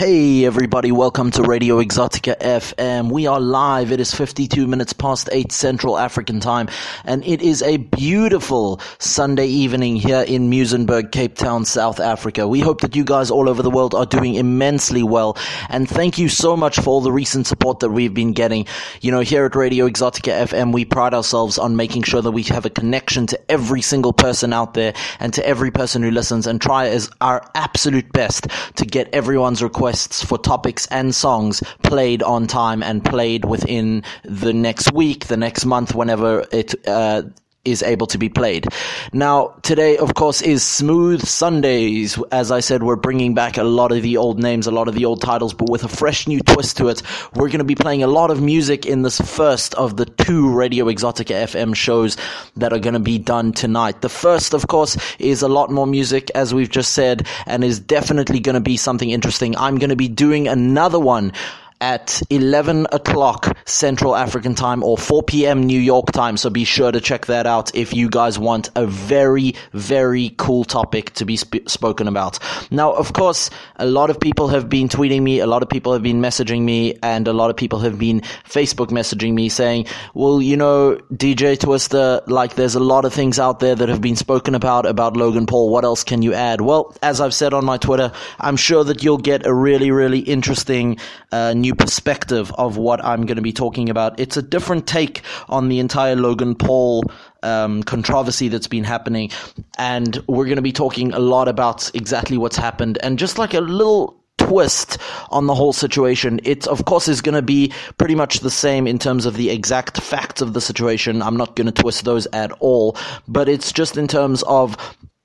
Hey everybody, welcome to Radio Exotica FM. We are live. It is 52 minutes past 8 Central African time and it is a beautiful Sunday evening here in Muizenberg, Cape Town, South Africa. We hope that you guys all over the world are doing immensely well and thank you so much for all the recent support that we've been getting. You know, here at Radio Exotica FM, we pride ourselves on making sure that we have a connection to every single person out there and to every person who listens and try as our absolute best to get everyone's request requests for topics and songs played on time and played within the next week, the next month, whenever it uh, is able to be played. Now, today, of course, is Smooth Sundays. As I said, we're bringing back a lot of the old names, a lot of the old titles, but with a fresh new twist to it. We're going to be playing a lot of music in this first of the two Radio Exotica FM shows that are going to be done tonight. The first, of course, is a lot more music, as we've just said, and is definitely going to be something interesting. I'm going to be doing another one at 11 o'clock Central African time or 4 p.m. New York time. So be sure to check that out if you guys want a very, very cool topic to be sp- spoken about. Now, of course, a lot of people have been tweeting me, a lot of people have been messaging me, and a lot of people have been Facebook messaging me saying, well, you know, DJ Twister, like there's a lot of things out there that have been spoken about, about Logan Paul. What else can you add? Well, as I've said on my Twitter, I'm sure that you'll get a really, really interesting uh, new new perspective of what I'm going to be talking about. It's a different take on the entire Logan Paul um, controversy that's been happening, and we're going to be talking a lot about exactly what's happened and just like a little twist on the whole situation. It, of course, is going to be pretty much the same in terms of the exact facts of the situation. I'm not going to twist those at all, but it's just in terms of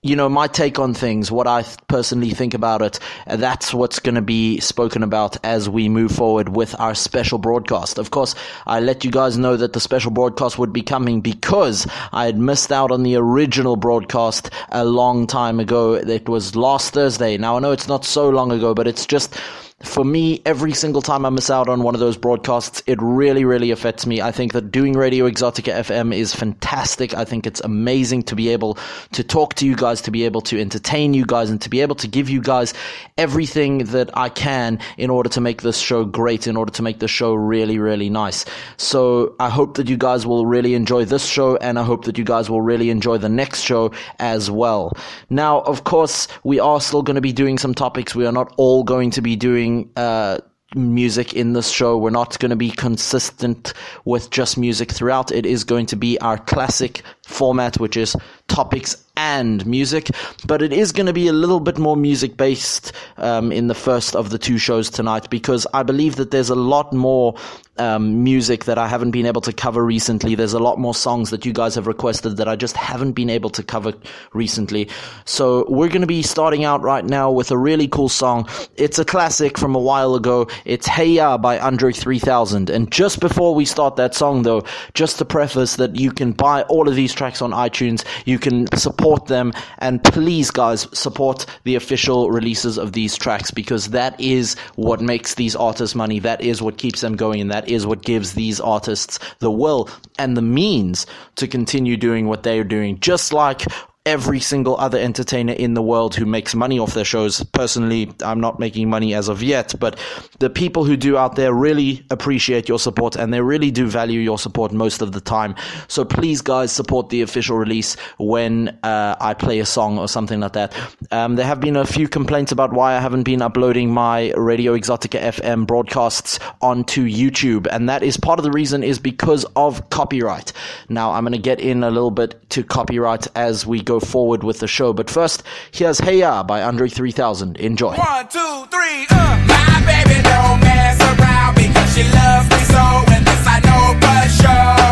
you know, my take on things, what I personally think about it, uh, that's what's going to be spoken about as we move forward with our special broadcast. Of course, I let you guys know that the special broadcast would be coming because I had missed out on the original broadcast a long time ago. It was last Thursday. Now, I know it's not so long ago, but it's just, for me, every single time I miss out on one of those broadcasts, it really, really affects me. I think that doing Radio Exotica FM is fantastic. I think it's amazing to be able to talk to you guys, to be able to entertain you guys, and to be able to give you guys everything that I can in order to make this show great, in order to make the show really, really nice. So I hope that you guys will really enjoy this show, and I hope that you guys will really enjoy the next show as well. Now, of course, we are still going to be doing some topics. We are not all going to be doing uh, music in this show. We're not going to be consistent with just music throughout. It is going to be our classic format, which is topics and music, but it is going to be a little bit more music based um, in the first of the two shows tonight because I believe that there's a lot more um, music that I haven't been able to cover recently. There's a lot more songs that you guys have requested that I just haven't been able to cover recently. So we're going to be starting out right now with a really cool song. It's a classic from a while ago. It's Hey Ya by Andre 3000. And just before we start that song though, just to preface that you can buy all of these tracks on iTunes. You can support support them. And please, guys, support the official releases of these tracks because that is what makes these artists money. That is what keeps them going. And that is what gives these artists the will and the means to continue doing what they are doing. Just like every single other entertainer in the world who makes money off their shows. Personally, I'm not making money as of yet, but the people who do out there really appreciate your support and they really do value your support most of the time. So please, guys, support the official release when uh, I play a song or something like that. Um, there have been a few complaints about why I haven't been uploading my Radio Exotica FM broadcasts onto YouTube, and that is part of the reason is because of copyright. Now, I'm going to get in a little bit to copyright as we go go forward with the show. But first, here's Hey Ya by Andre 3000. Enjoy. One, two, three, uh. My baby don't mess around because she loves me so, and this I know for sure.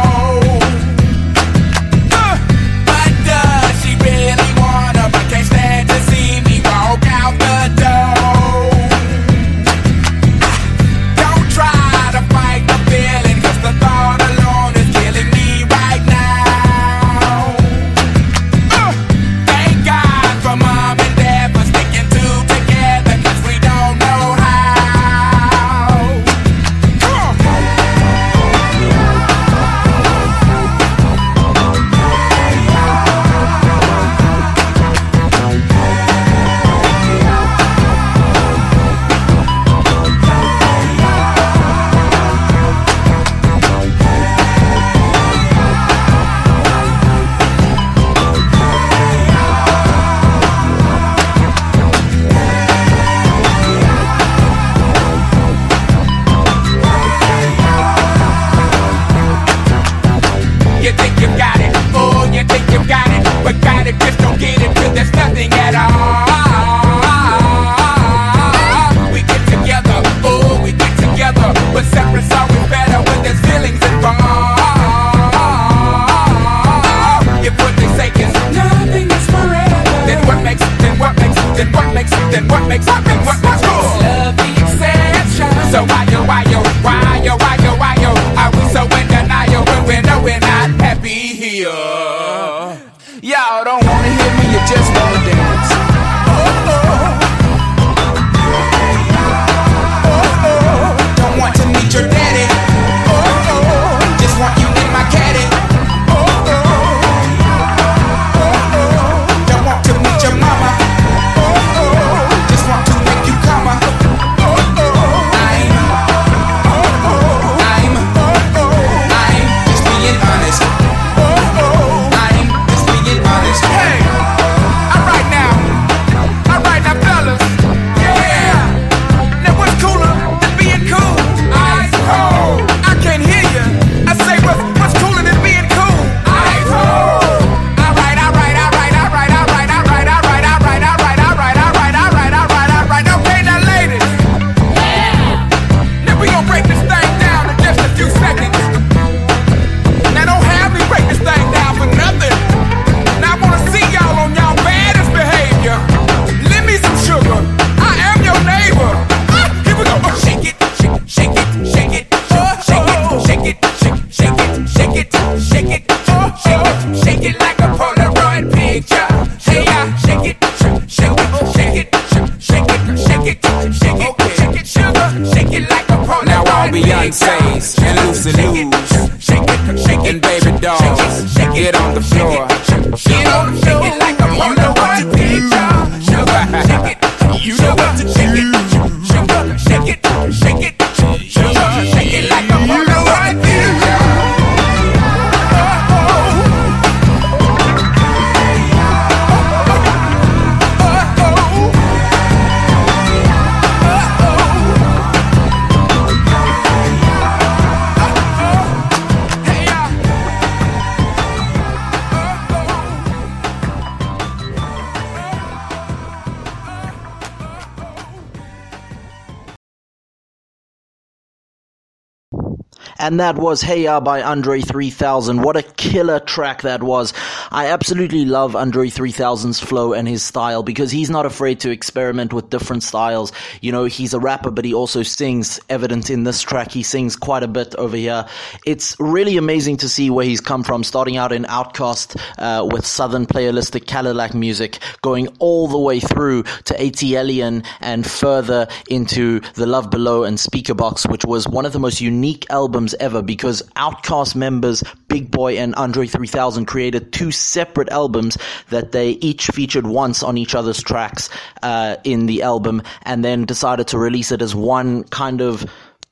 And that was Hey Ya by Andre 3000. What a killer track that was. I absolutely love Andre 3000's flow and his style because he's not afraid to experiment with different styles. You know, he's a rapper, but he also sings, evident in this track. He sings quite a bit over here. It's really amazing to see where he's come from, starting out in OutKast uh, with Southernplayalisticadillacmuzik, going all the way through to ATLiens and further into The Love Below and Speakerboxxx, which was one of the most unique albums ever because OutKast members Big Boi and Andre 3000 created two separate albums that they each featured once on each other's tracks uh, in the album and then decided to release it as one kind of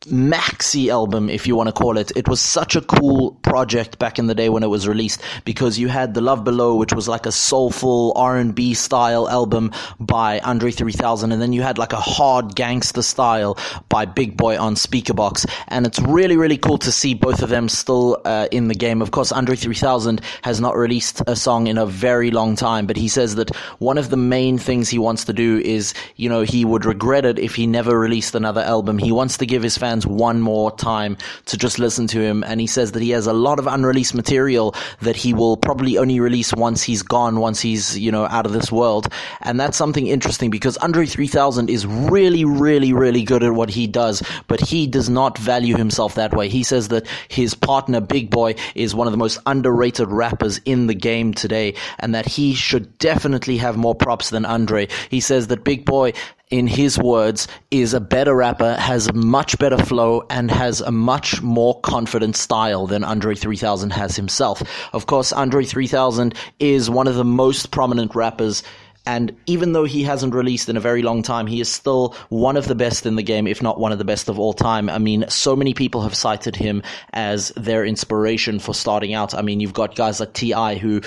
maxi album, if you want to call it. It was such a cool project back in the day when it was released because you had The Love Below, which was like a soulful R&B style album by Andre 3000, and then you had like a hard gangster style by Big Boi on Speakerboxxx. And it's really, really cool to see both of them still uh, in the game. Of course, Andre 3000 has not released a song in a very long time, but he says that one of the main things he wants to do is, you know, he would regret it if he never released another album. He wants to give his fans fans one more time to just listen to him. And he says that he has a lot of unreleased material that he will probably only release once he's gone, once he's, you know, out of this world. And that's something interesting because Andre 3000 is really, really, really good at what he does, but he does not value himself that way. He says that his partner, Big Boi, is one of the most underrated rappers in the game today and that he should definitely have more props than Andre. He says that Big Boi in his words, is a better rapper, has a much better flow, and has a much more confident style than Andre 3000 has himself. Of course, Andre 3000 is one of the most prominent rappers and even though he hasn't released in a very long time, he is still one of the best in the game, if not one of the best of all time. I mean, so many people have cited him as their inspiration for starting out. I mean, you've got guys like T.I. who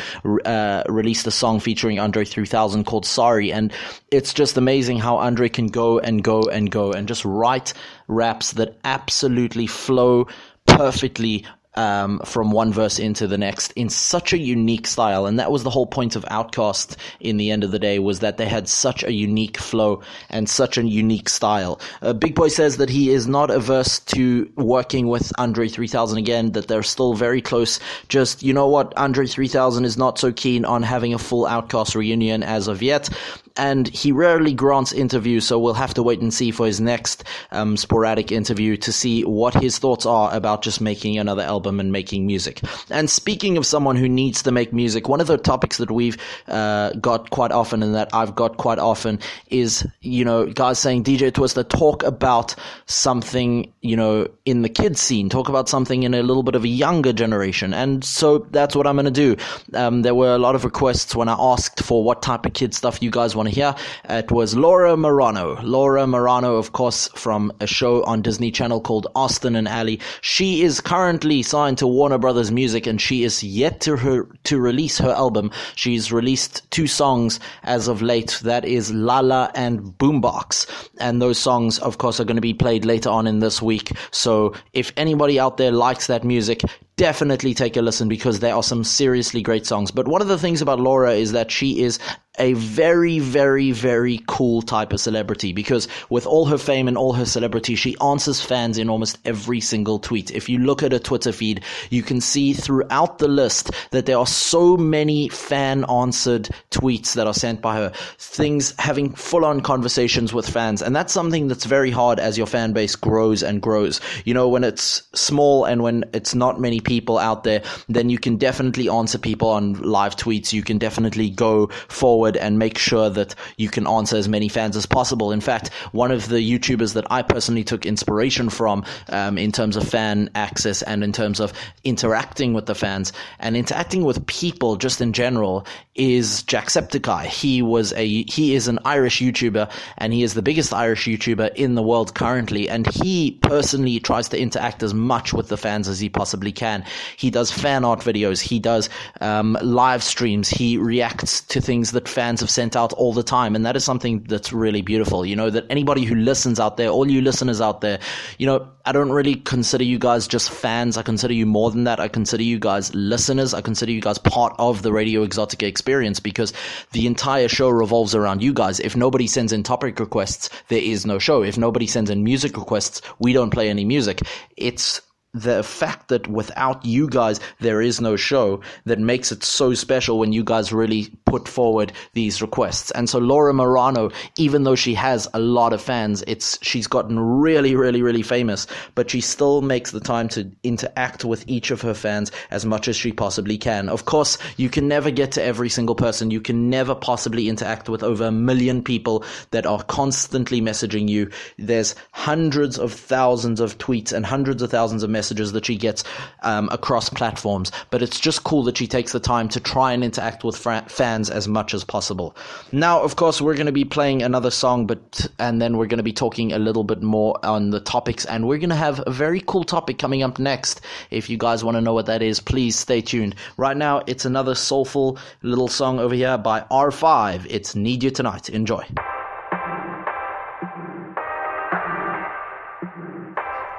uh, released a song featuring Andre 3000 called Sorry. And it's just amazing how Andre can go and go and go and just write raps that absolutely flow perfectly um, from one verse into the next in such a unique style. And that was the whole point of OutKast in the end of the day was that they had such a unique flow and such a unique style. Uh, Big Boi says that he is not averse to working with Andre 3000 again, that they're still very close. Just, you know what? Andre 3000 is not so keen on having a full OutKast reunion as of yet and he rarely grants interviews, so we'll have to wait and see for his next um, sporadic interview to see what his thoughts are about just making another album and making music. And speaking of someone who needs to make music, one of the topics that we've uh, got quite often and that I've got quite often is, you know, guys saying, DJ Twister, talk about something, you know, in the kids scene, talk about something in a little bit of a younger generation. And so that's what I'm going to do. Um, there were a lot of requests when I asked for what type of kid stuff you guys want hear. It was Laura Marano. Laura Marano, of course, from a show on Disney Channel called Austin and Ally. She is currently signed to Warner Brothers Music and she is yet to her, to release her album. She's released two songs as of late. That is Lala and Boombox. And those songs, of course, are going to be played later on in this week. So if anybody out there likes that music, definitely take a listen because there are some seriously great songs. But one of the things about Laura is that she is a very, very, very cool type of celebrity because with all her fame and all her celebrity, she answers fans in almost every single tweet. If you look at her Twitter feed, you can see throughout the list that there are so many fan answered tweets that are sent by her. Things having full on conversations with fans. And that's something that's very hard as your fan base grows and grows. You know, when it's small and when it's not many people out there, then you can definitely answer people on live tweets. You can definitely go forward and make sure that you can answer as many fans as possible. In fact, one of the YouTubers that I personally took inspiration from um, in terms of fan access and in terms of interacting with the fans and interacting with people just in general is Jacksepticeye. He was a he is an Irish YouTuber and he is the biggest Irish YouTuber in the world currently. And he personally tries to interact as much with the fans as he possibly can. He does fan art videos. He does um, live streams. He reacts to things that fans have sent out all the time, and that is something that's really beautiful. You know that anybody who listens out there, all you listeners out there, you know, I don't really consider you guys just fans. I consider you more than that. I consider you guys listeners. I consider you guys part of the Radio Exotica experience because the entire show revolves around you guys. If nobody sends in topic requests, there is no show. If nobody sends in music requests, we don't play any music. It's the fact that without you guys there is no show that makes it so special when you guys really put forward these requests. And so Laura Marano, even though she has a lot of fans, it's she's gotten really, really, really famous, but she still makes the time to interact with each of her fans as much as she possibly can. Of course, you can never get to every single person. You can never possibly interact with over a million people that are constantly messaging you. There's hundreds of thousands of tweets and hundreds of thousands of messages that she gets um, across platforms, but it's just cool that she takes the time to try and interact with fra- fans as much as possible. Now, of course, we're going to be playing another song, but and then we're going to be talking a little bit more on the topics, and we're going to have a very cool topic coming up next. If you guys want to know what that is, please stay tuned. Right now, it's another soulful little song over here by R5. It's Need You Tonight. Enjoy.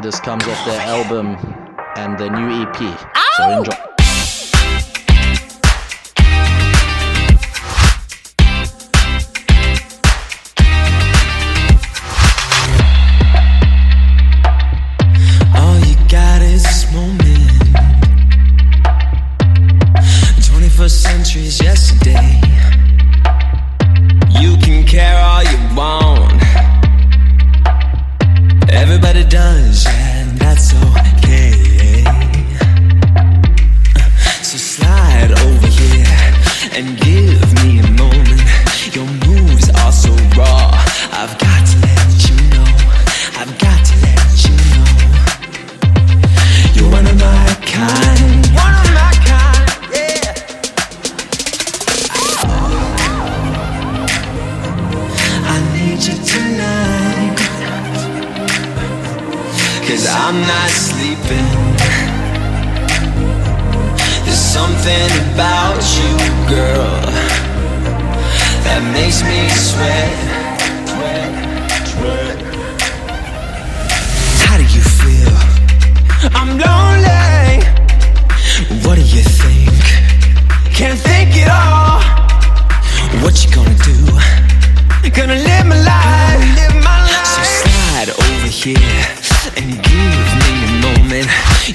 This comes off their album and their new EP. So enjoy. Yesterday.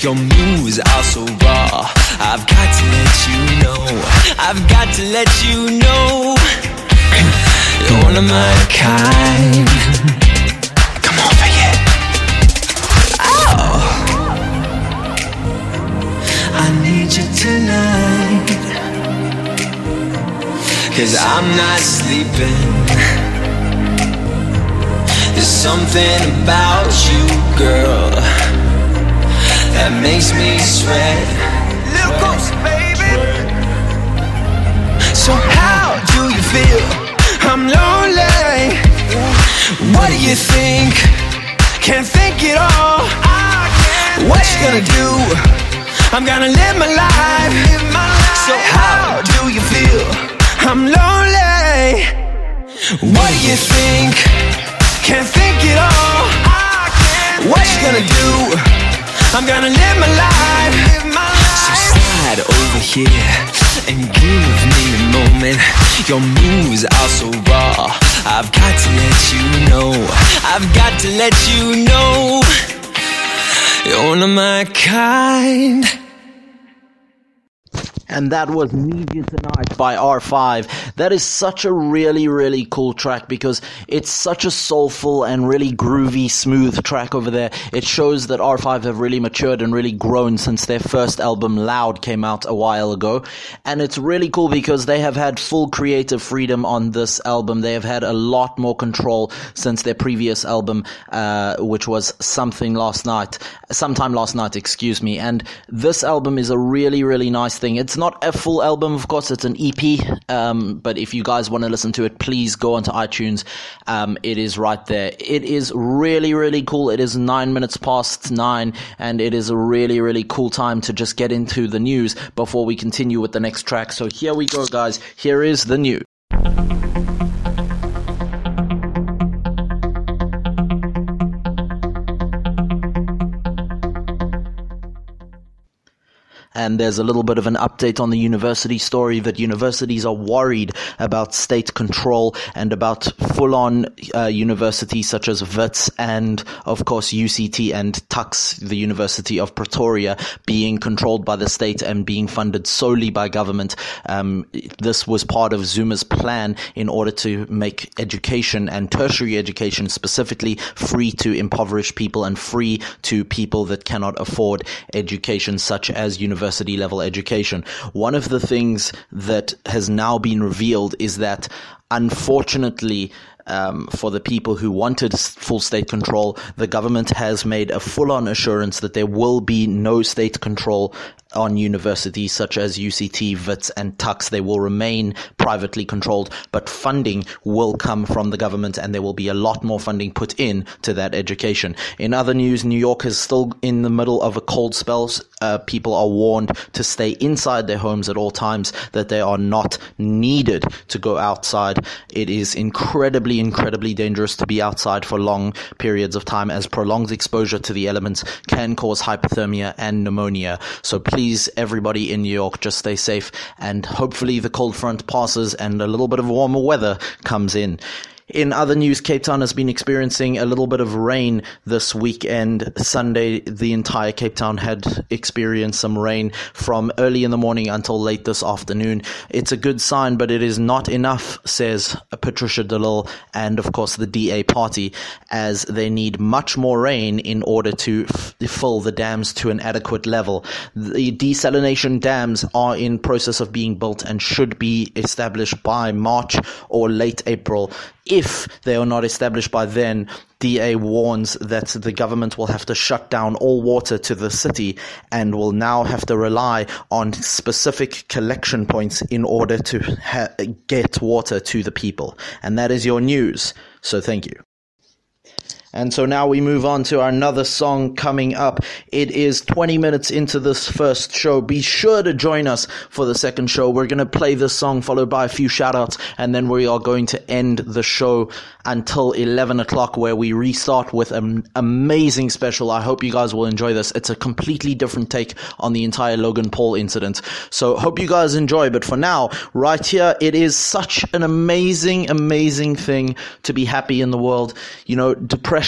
Your moves are so raw. I've got to let you know. I've got to let you know. You're one of my kind. Come over here. Oh. I need you tonight. Cause I'm not sleeping. There's something about you, girl, that makes me sweat. Little ghost, baby. So, how do you feel? I'm lonely. What do you think? Can't think it all. What you gonna do? I'm gonna live my life. So how do you feel? I'm lonely. What do you think? Can't think it all. What you gonna do? I'm gonna live my life. So slide over here and give me a moment. Your moves are so raw. I've got to let you know. I've got to let you know. You're one of my kind. And that was You Tonight by R5. That is such a really, really cool track because it's such a soulful and really groovy, smooth track over there. It shows that R5 have really matured and really grown since their first album, Loud, came out a while ago. And it's really cool because they have had full creative freedom on this album. They have had a lot more control since their previous album, uh, which was Something Last Night, sometime last night, excuse me. And this album is a really, really nice thing. It's not a full album, of course, it's an EP. Um, but if you guys want to listen to it, please go onto iTunes. Um, it is right there. It is really, really cool. It is nine minutes past nine, and it is a really, really cool time to just get into the news before we continue with the next track. So here we go, guys. Here is the news. And there's a little bit of an update on the university story that universities are worried about state control and about full on uh, universities such as WITS and, of course, UCT and TUKS, the University of Pretoria, being controlled by the state and being funded solely by government. Um, this was part of Zuma's plan in order to make education and tertiary education specifically free to impoverished people and free to people that cannot afford education such as university level education. One of the things that has now been revealed is that unfortunately um, for the people who wanted full state control, the government has made a full on assurance that there will be no state control on universities such as UCT, WITS, and TUKS. They will remain privately controlled, but funding will come from the government and there will be a lot more funding put in to that education. In other news, New York is still in the middle of a cold spell. Uh, people are warned to stay inside their homes at all times, that they are not needed to go outside. It is incredibly, incredibly dangerous to be outside for long periods of time as prolonged exposure to the elements can cause hypothermia and pneumonia. So please, everybody in New York, just stay safe and hopefully the cold front passes and a little bit of warmer weather comes in. In other news, Cape Town has been experiencing a little bit of rain this weekend. Sunday, the entire Cape Town had experienced some rain from early in the morning until late this afternoon. It's a good sign, but it is not enough, says Patricia de Lille and, of course, the DA party, as they need much more rain in order to f- fill the dams to an adequate level. The desalination dams are in process of being built and should be established by March or late April if they are not established by then, DA warns that the government will have to shut down all water to the city and will now have to rely on specific collection points in order to ha- get water to the people. And that is your news. So thank you. And so now we move on to our another song coming up. It is 20 minutes into this first show. Be sure to join us for the second show. We're going to play this song followed by a few shout outs and then we are going to end the show until 11 o'clock where we restart with an amazing special. I hope you guys will enjoy this. It's a completely different take on the entire Logan Paul incident. So hope you guys enjoy. But for now, right here, it is such an amazing, amazing thing to be happy in the world. You know, depression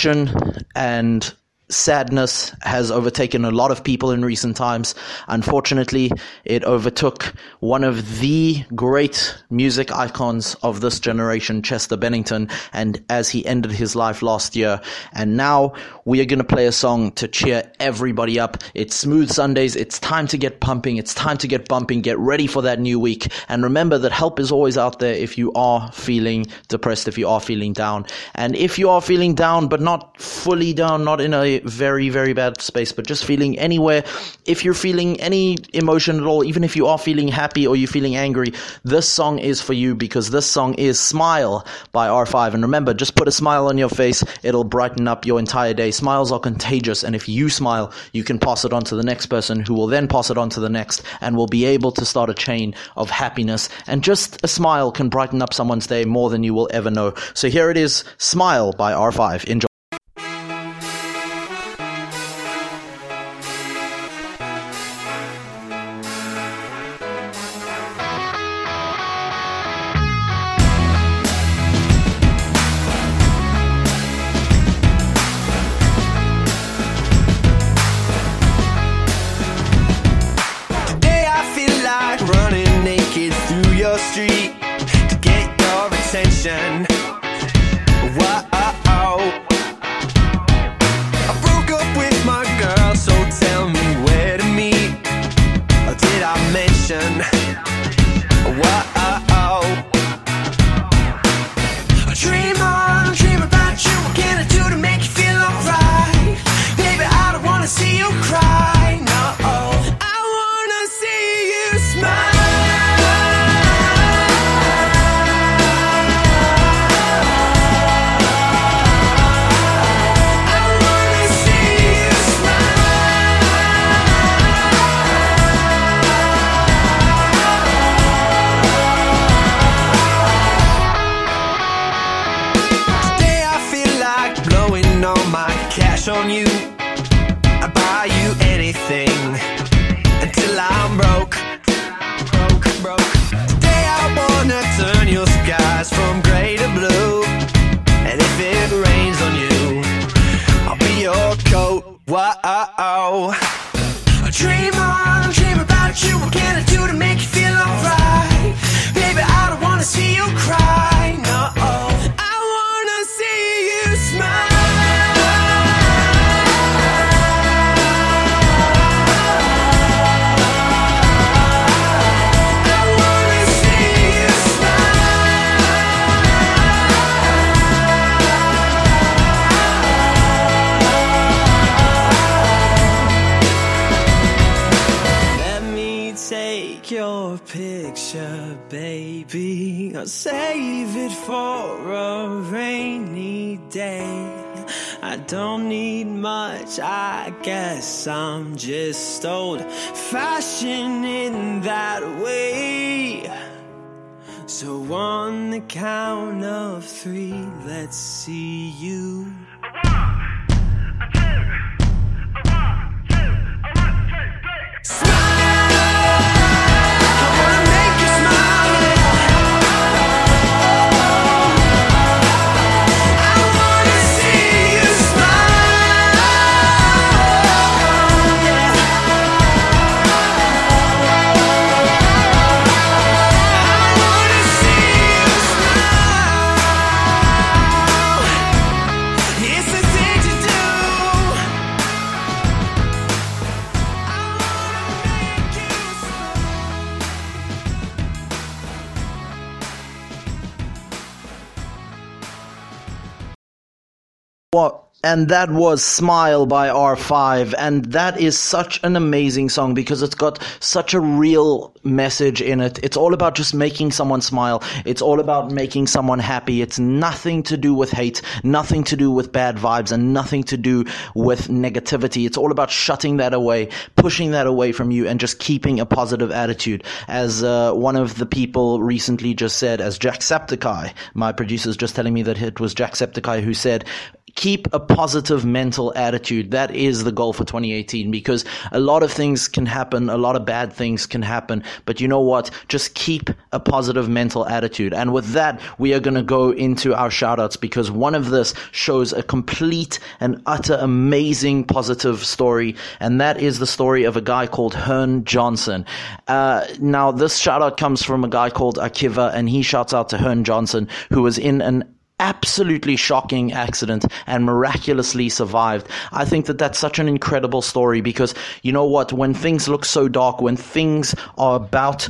and sadness has overtaken a lot of people in recent times. Unfortunately, it overtook one of the great music icons of this generation, Chester Bennington, and as he ended his life last year. And now we are going to play a song to cheer everybody up. It's Smooth Sundays. It's time to get pumping. It's time to get bumping. Get ready for that new week. And remember that help is always out there if you are feeling depressed, if you are feeling down. And if you are feeling down, but not fully down, not in a very, very bad space, but just feeling anywhere. If you're feeling any emotion at all, even if you are feeling happy or you're feeling angry, this song is for you because this song is Smile by R5. And remember, just put a smile on your face. It'll brighten up your entire day. Smiles are contagious. And if you smile, you can pass it on to the next person who will then pass it on to the next and will be able to start a chain of happiness. And just a smile can brighten up someone's day more than you will ever know. So here it is, Smile by R5. Enjoy. Attention. On you. Take your picture, baby. I'll save it for a rainy day. I don't need much, I guess I'm just old fashioned in that way. So, on the count of three, let's see you. I And that was Smile by R5. And that is such an amazing song because it's got such a real message in it. It's all about just making someone smile. It's all about making someone happy. It's nothing to do with hate, nothing to do with bad vibes, and nothing to do with negativity. It's all about shutting that away, pushing that away from you, and just keeping a positive attitude. As uh, one of the people recently just said, as Jacksepticeye, my producer's just telling me that it was Jacksepticeye who said, keep a positive mental attitude. That is the goal for 2018 because a lot of things can happen, a lot of bad things can happen, but you know what? Just keep a positive mental attitude. And with that, we are going to go into our shout outs because one of this shows a complete and utter amazing positive story, and that is the story of a guy called Hearn Johnson. Uh, now, this shout out comes from a guy called Akiva, and he shouts out to Hearn Johnson, who was in an absolutely shocking accident and miraculously survived. I think that that's such an incredible story because you know what? When things look so dark, when things are about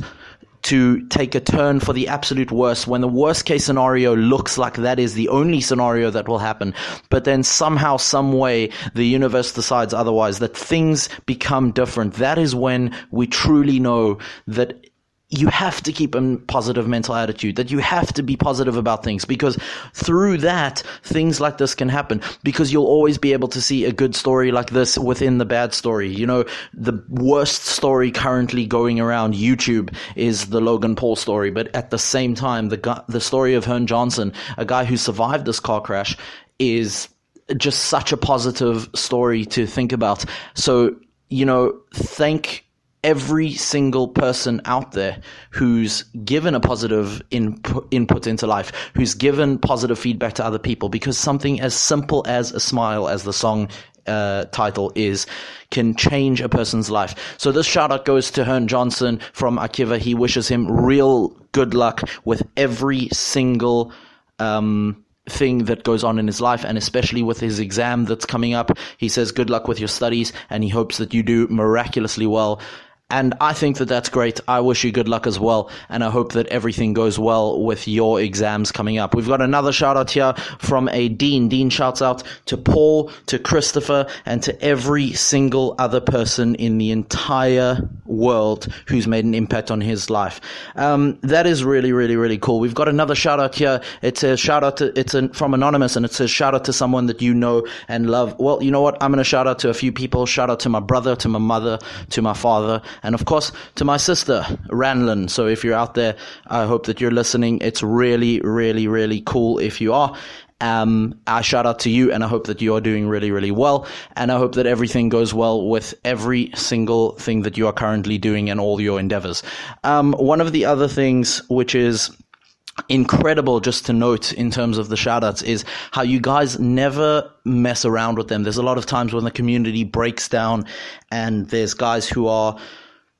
to take a turn for the absolute worst, when the worst case scenario looks like that is the only scenario that will happen, but then somehow, some way, the universe decides otherwise, that things become different. That is when we truly know that you have to keep a positive mental attitude, that you have to be positive about things because through that, things like this can happen because you'll always be able to see a good story like this within the bad story. You know, the worst story currently going around YouTube is the Logan Paul story, but at the same time, the guy, the story of Hearn Johnson, a guy who survived this car crash, is just such a positive story to think about. So, you know, thank every single person out there who's given a positive input, input into life, who's given positive feedback to other people, because something as simple as a smile, as the song uh, title is, can change a person's life. So this shout out goes to Hearn Johnson from Akiva. He wishes him real good luck with every single um, thing that goes on in his life and especially with his exam that's coming up. He says good luck with your studies and he hopes that you do miraculously well. And I think that that's great. I wish you good luck as well. And I hope that everything goes well with your exams coming up. We've got another shout out here from a Dean. Dean shouts out to Paul, to Christopher, and to every single other person in the entire world who's made an impact on his life. Um, that is really, really, really cool. We've got another shout out here. It says shout out to, it's from Anonymous and it says shout out to someone that you know and love. Well, you know what? I'm going to shout out to a few people. Shout out to my brother, to my mother, to my father, and of course to my sister, Ranlin. So if you're out there, I hope that you're listening. It's really, really, really cool if you are. Um, I shout out to you and I hope that you are doing really, really well. And I hope that everything goes well with every single thing that you are currently doing and all your endeavors. Um, one of the other things, which is incredible just to note in terms of the shout outs is how you guys never mess around with them. There's a lot of times when the community breaks down and there's guys who are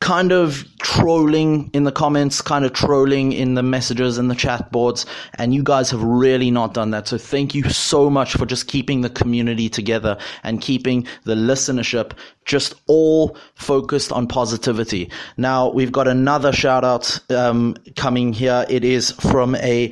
kind of trolling in the comments, kind of trolling in the messages and the chat boards. And you guys have really not done that. So thank you so much for just keeping the community together and keeping the listenership just all focused on positivity. Now we've got another shout out um, coming here. It is from a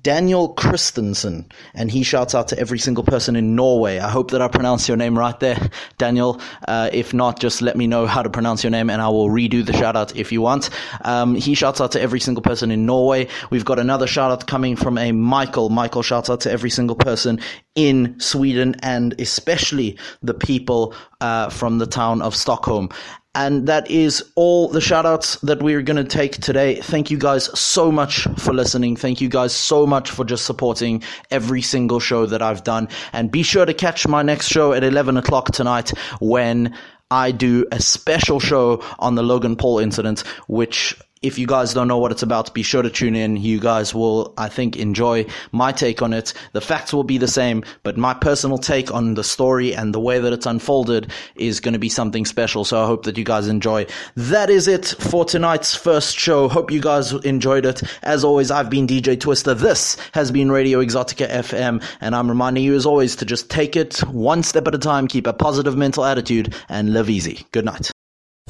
Daniel Christensen, and he shouts out to every single person in Norway. I hope that I pronounced your name right there, Daniel. Uh, if not, just let me know how to pronounce your name, and I will redo the shout out if you want. Um, he shouts out to every single person in Norway. We've got another shout out coming from a Michael. Michael shouts out to every single person in Sweden, and especially the people uh, from the town of Stockholm. And that is all the shout outs that we're going to take today. Thank you guys so much for listening. Thank you guys so much for just supporting every single show that I've done. And be sure to catch my next show at 11 o'clock tonight when I do a special show on the Logan Paul incident, which if you guys don't know what it's about, be sure to tune in. You guys will, I think, enjoy my take on it. The facts will be the same, but my personal take on the story and the way that it's unfolded is going to be something special. So I hope that you guys enjoy. That is it for tonight's first show. Hope you guys enjoyed it. As always, I've been DJ Twister. This has been Radio Exotica FM, and I'm reminding you as always to just take it one step at a time, keep a positive mental attitude, and live easy. Good night.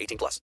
18 plus.